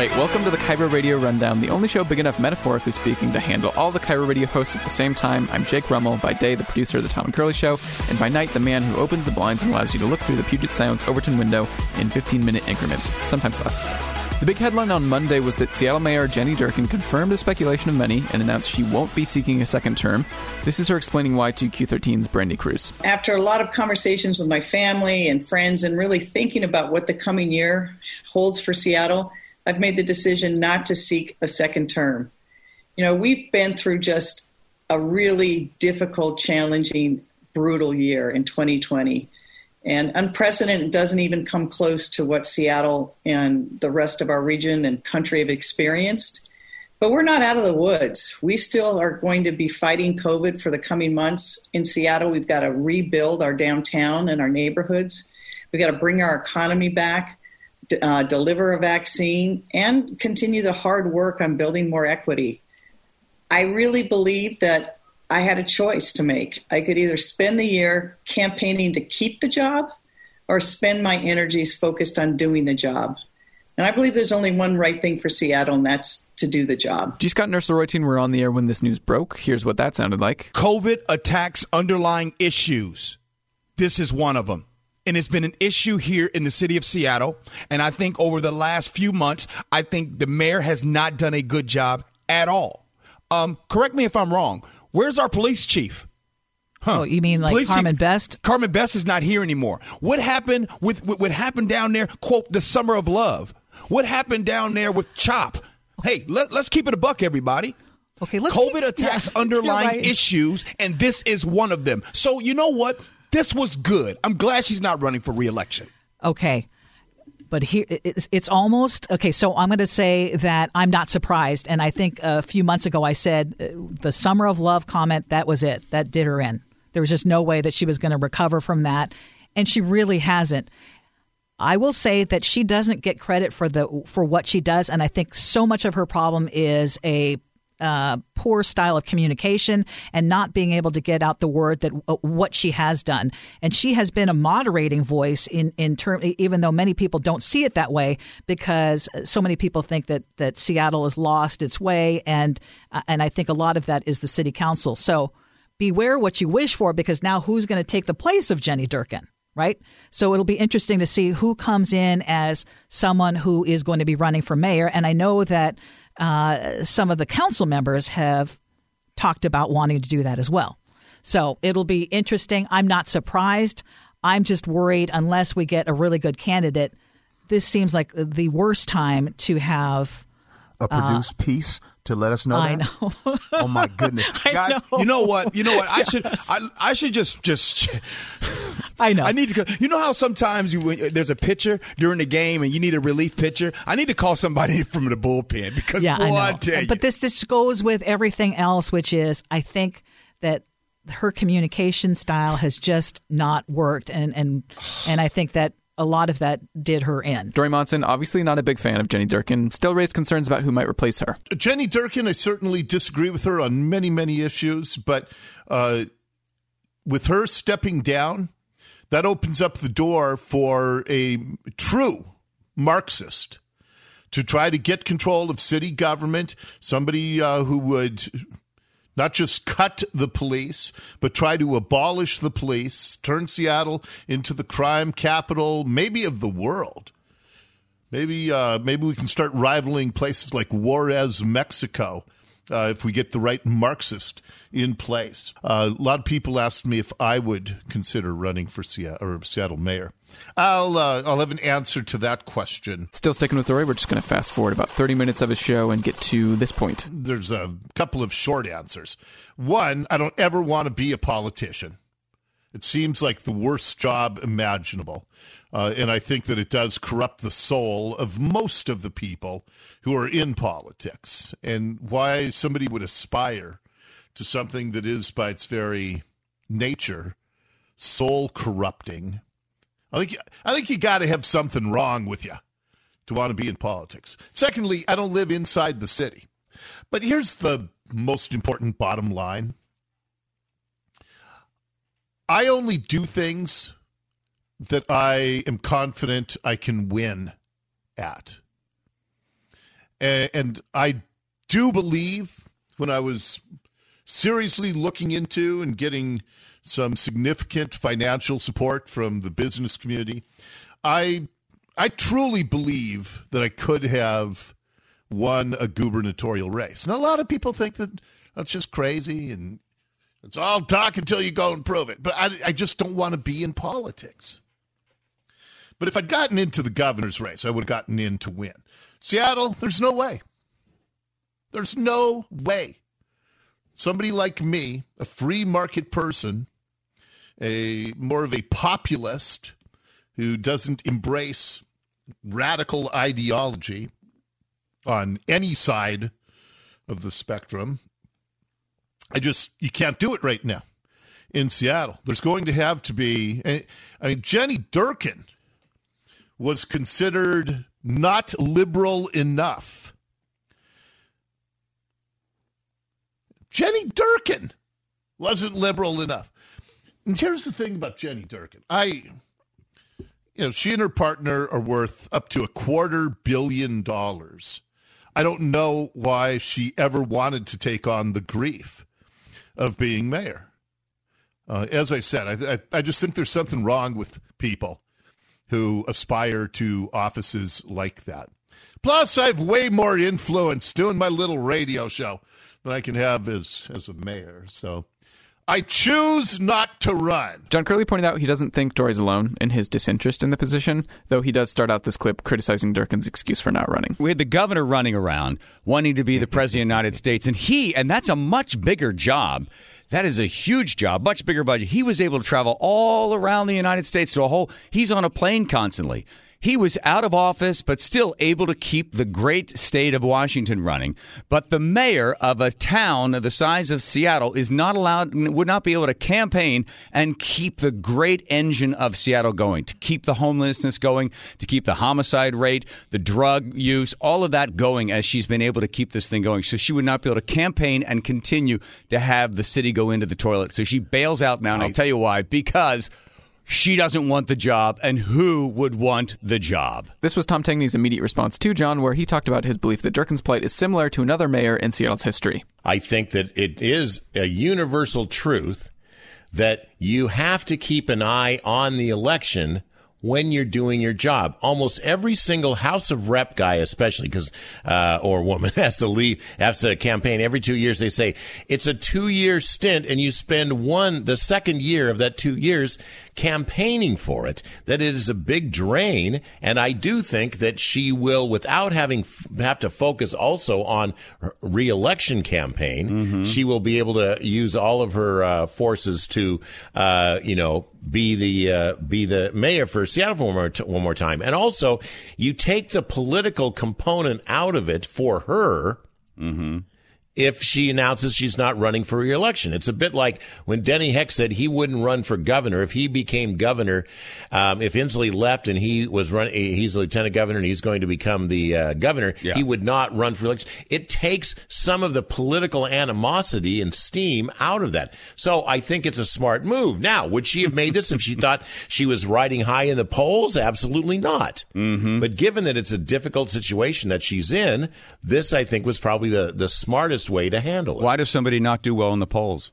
right, welcome to the KIRO Radio Rundown, the only show big enough, metaphorically speaking, to handle all the KIRO Radio hosts at the same time. I'm Jake Rummel, by day the producer of the Tom and Curley Show, and by night the man who opens the blinds and allows you to look through the Puget Sound's Overton window in 15-minute increments, sometimes less. The big headline on Monday was that Seattle Mayor Jenny Durkan confirmed a speculation of many and announced she won't be seeking a second term. This is her explaining why to Q13's Brandi Kruse. After a lot of conversations with my family and friends and really thinking about what the coming year holds for Seattle, I've made the decision not to seek a second term. You know, we've been through just a really difficult, challenging, brutal year in 2020. And unprecedented doesn't even come close to what Seattle and the rest of our region and country have experienced. But we're not out of the woods. We still are going to be fighting COVID for the coming months. In Seattle, we've got to rebuild our downtown and our neighborhoods. We've got to bring our economy back, uh, deliver a vaccine, and continue the hard work on building more equity. I really believe that I had a choice to make. I could either spend the year campaigning to keep the job or spend my energies focused on doing the job. And I believe there's only one right thing for Seattle, and that's to do the job. Gee Scott and Ursula Reutin were on the air when this news broke. Here's what that sounded like COVID attacks underlying issues. This is one of them. And it's been an issue here in the city of Seattle. And I think over the last few months, I think the mayor has not done a good job at all. Um, correct me if I'm wrong. Where's our police chief? Huh. Oh, you mean like Police Carmen chief- Best? Carmen Best is not here anymore. What happened with, what happened down there? Quote the summer of love. What happened down there with Chop? Hey, let, us keep it a buck, everybody. Okay, let's COVID keep- attacks yes, underlying right. issues, and this is one of them. So you know what? This was good. I'm glad she's not running for reelection. Okay. But here, it's, it's almost okay. So I'm going to say that I'm not surprised. And I think a few months ago I said uh, the summer of love comment, that was it. That did her in. There was just no way that she was going to recover from that. And she really hasn't. I will say that she doesn't get credit for the for what she does, and I think so much of her problem is a uh, poor style of communication and not being able to get out the word that uh, what she has done. And she has been a moderating voice in in term, even though many people don't see it that way, because so many people think that that Seattle has lost its way, and uh, and I think a lot of that is the city council. So beware what you wish for, because now who's going to take the place of Jenny Durkan? right? So it'll be interesting to see who comes in as someone who is going to be running for mayor. And I know that uh, some of the council members have talked about wanting to do that as well. So it'll be interesting. I'm not surprised. I'm just worried unless we get a really good candidate. This seems like the worst time to have a uh, produced piece to let us know I that? know. oh my goodness, Guys, know. you know what? You know what? I should I, I should just just I know. I need to. You know how sometimes you when there's a pitcher during the game and you need a relief pitcher. I need to call somebody from the bullpen because yeah, boy, I. I But this just goes with everything else, which is I think that her communication style has just not worked, and and and I think that a lot of that did her in. Dori Monson, obviously not a big fan of Jenny Durkan, still raised concerns about who might replace her. Jenny Durkan, I certainly disagree with her on many, many issues, but uh, with her stepping down, that opens up the door for a true Marxist to try to get control of city government, somebody uh, who would not just cut the police, but try to abolish the police, turn Seattle into the crime capital, maybe of the world. Maybe uh, maybe we can start rivaling places like Juarez, Mexico, uh, if we get the right Marxist in place. Uh, a lot of people asked me if I would consider running for Seattle or Seattle mayor. I'll uh, I'll have an answer to that question. Still sticking with Dori, we're just going to fast forward about 30 minutes of his show and get to this point. There's a couple of short answers. One, I don't ever want to be a politician. It seems like the worst job imaginable. Uh, and I think that it does corrupt the soul of most of the people who are in politics. And why somebody would aspire to something that is, by its very nature, soul corrupting. I think I think you got to have something wrong with you to want to be in politics. Secondly, I don't live inside the city. But here's the most important bottom line. I only do things that I am confident I can win at. and, I do believe when I was seriously looking into and getting some significant financial support from the business community, I I truly believe that I could have won a gubernatorial race. And a lot of people think that that's just crazy and it's all talk until you go and prove it. But I, I just don't want to be in politics. But if I'd gotten into the governor's race, I would have gotten in to win. Seattle, there's no way. There's no way. Somebody like me, a free market person, a more of a populist who doesn't embrace radical ideology on any side of the spectrum. I just, you can't do it right now in Seattle. There's going to have to be, I mean, Jenny Durkan was considered not liberal enough. Jenny Durkan wasn't liberal enough. And here's the thing about Jenny Durkan. I, you know, she and her partner are worth up to a quarter billion dollars. I don't know why she ever wanted to take on the grief of being mayor. Uh, as I said, I, I, I just think there's something wrong with people who aspire to offices like that. Plus, I have way more influence doing my little radio show than I can have as as a mayor. So I choose not to run. John Curley pointed out he doesn't think Dori's alone in his disinterest in the position, though he does start out this clip criticizing Durkan's excuse for not running. We had the governor running around wanting to be the president of the United States, and he, and that's a much bigger job. That is a huge job, much bigger budget. He was able to travel all around the United States to a whole, he's on a plane constantly. He was out of office, but still able to keep the great state of Washington running. But the mayor of a town the size of Seattle is not allowed, would not be able to campaign and keep the great engine of Seattle going, to keep the homelessness going, to keep the homicide rate, the drug use, all of that going as she's been able to keep this thing going. So she would not be able to campaign and continue to have the city go into the toilet. So she bails out now, and I'll tell you why. Because she doesn't want the job, and who would want the job? This was Tom Tangney's immediate response to John, where he talked about his belief that Durkan's plight is similar to another mayor in Seattle's history. I think that it is a universal truth that you have to keep an eye on the election when you're doing your job. Almost every single House of Rep guy, especially because uh, or woman has to leave, has to campaign every two years. They say it's a two year stint, and you spend one the second year of that two years campaigning for it. That it is a big drain, and I do think that she will, without having have to focus also on reelection campaign, Mm-hmm. she will be able to use all of her uh, forces to, uh, you know, be the uh, be the mayor for Seattle for one more, t- one more time. And also, you take the political component out of it for her. If she announces she's not running for reelection, it's a bit like when Denny Heck said he wouldn't run for governor if he became governor. Um, if Inslee left and he was running, he's a lieutenant governor and he's going to become the uh, governor, Yeah. he would not run for election. It takes some of the political animosity and steam out of that. So I think it's a smart move. Now, would she have made this if she thought she was riding high in the polls? Absolutely not. Mm-hmm. But given that it's a difficult situation that she's in, this I think was probably the, the smartest way to handle it. Why does somebody not do well in the polls?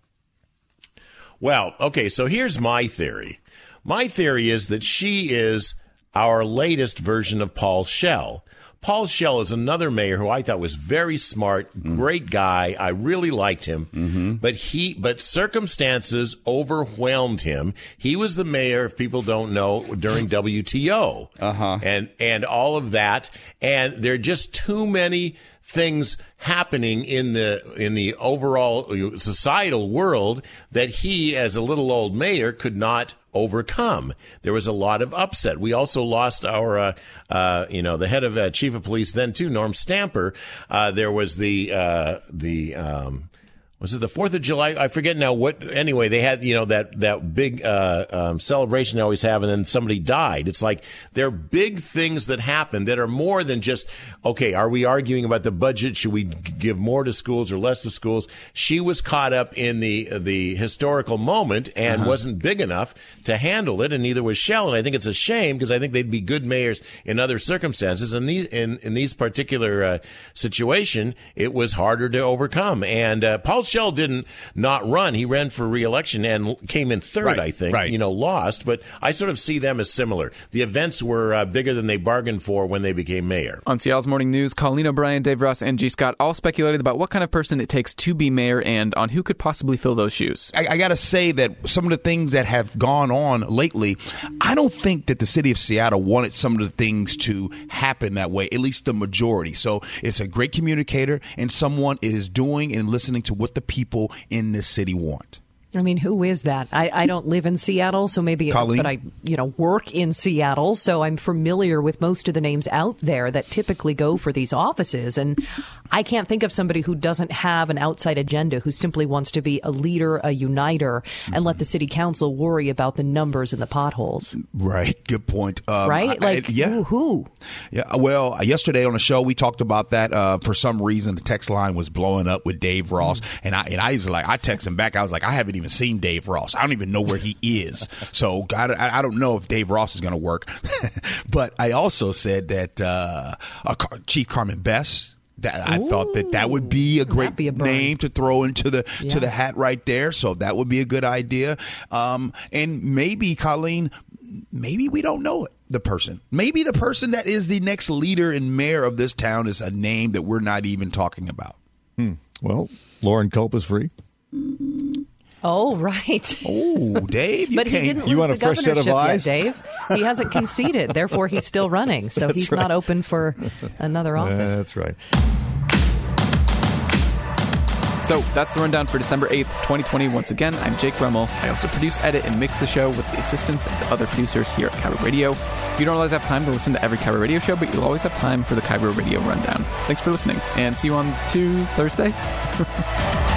Well, okay, so here's my theory. My theory is that she is our latest version of Paul Schell. Paul Schell is another mayor who I thought was very smart, great guy. I really liked him, but he, but circumstances overwhelmed him. He was the mayor, if people don't know, during WTO, uh-huh. and and all of that. And there are just too many things happening in the in the overall societal world that he as a little old mayor could not overcome. There was a lot of upset. We also lost our uh, uh, you know the head of uh, chief of police then too norm stamper. Uh, there was the uh, the um, was it the Fourth of July? I forget now. What anyway? They had you know that that big uh, um, celebration they always have, and then somebody died. It's like there are big things that happen that are more than just okay. Are we arguing about the budget? Should we give more to schools or less to schools? She was caught up in the the historical moment and Uh-huh. wasn't big enough to handle it, and neither was Schell. And I think it's a shame because I think they'd be good mayors in other circumstances. In these in in these particular uh, situation, it was harder to overcome. And uh, Paul Schell didn't not run; he ran for reelection and came in third. Right, I think right. you know lost, but I sort of see them as similar. The events were uh, bigger than they bargained for when they became mayor. On Seattle's Morning News, Colleen O'Brien, Dave Ross, and Gee Scott all speculated about what kind of person it takes to be mayor and on who could possibly fill those shoes. I, I got to say that some of the things that have gone on lately, I don't think that the city of Seattle wanted some of the things to happen that way, at least the majority. So it's a great communicator and someone is doing and listening to what the people in this city want. I mean, who is that? I, I don't live in Seattle, so maybe, Colleen? but I, you know, work in Seattle, so I'm familiar with most of the names out there that typically go for these offices. And I can't think of somebody who doesn't have an outside agenda, who simply wants to be a leader, a uniter, and let the city council worry about the numbers and the potholes. Right. Good point. Um, Right? I- I- Like, yeah. who? Yeah, well, yesterday on the show we talked about that. Uh, for some reason, the text line was blowing up with Dave Ross, and I and I was like, I text him back. I was like, I haven't even seen Dave Ross. I don't even know where he is. So I, I I don't know if Dave Ross is going to work. but I also said that uh, uh, Car- Chief Carmen Best. That I thought that that would be a great be a name to throw into the Yeah. to the hat right there. So that would be a good idea. Um, and maybe Colleen, maybe we don't know it. The person, maybe the person that is the next leader and mayor of this town is a name that we're not even talking about. Well, Loren Culp is free. Oh, right. Oh, Dave, you But he can't. didn't You lose want the a fresh set of governorship eyes? yet, Dave. He hasn't conceded, therefore he's still running. So he's not open for another office. That's right. So that's the rundown for December 8th, 2020. Once again, I'm Jake Rummel. I also produce, edit, and mix the show with the assistance of the other producers here at KIRO Radio. You don't always have time to listen to every KIRO Radio show, but you'll always have time for the KIRO Radio Rundown. Thanks for listening, and see you on to Thursday.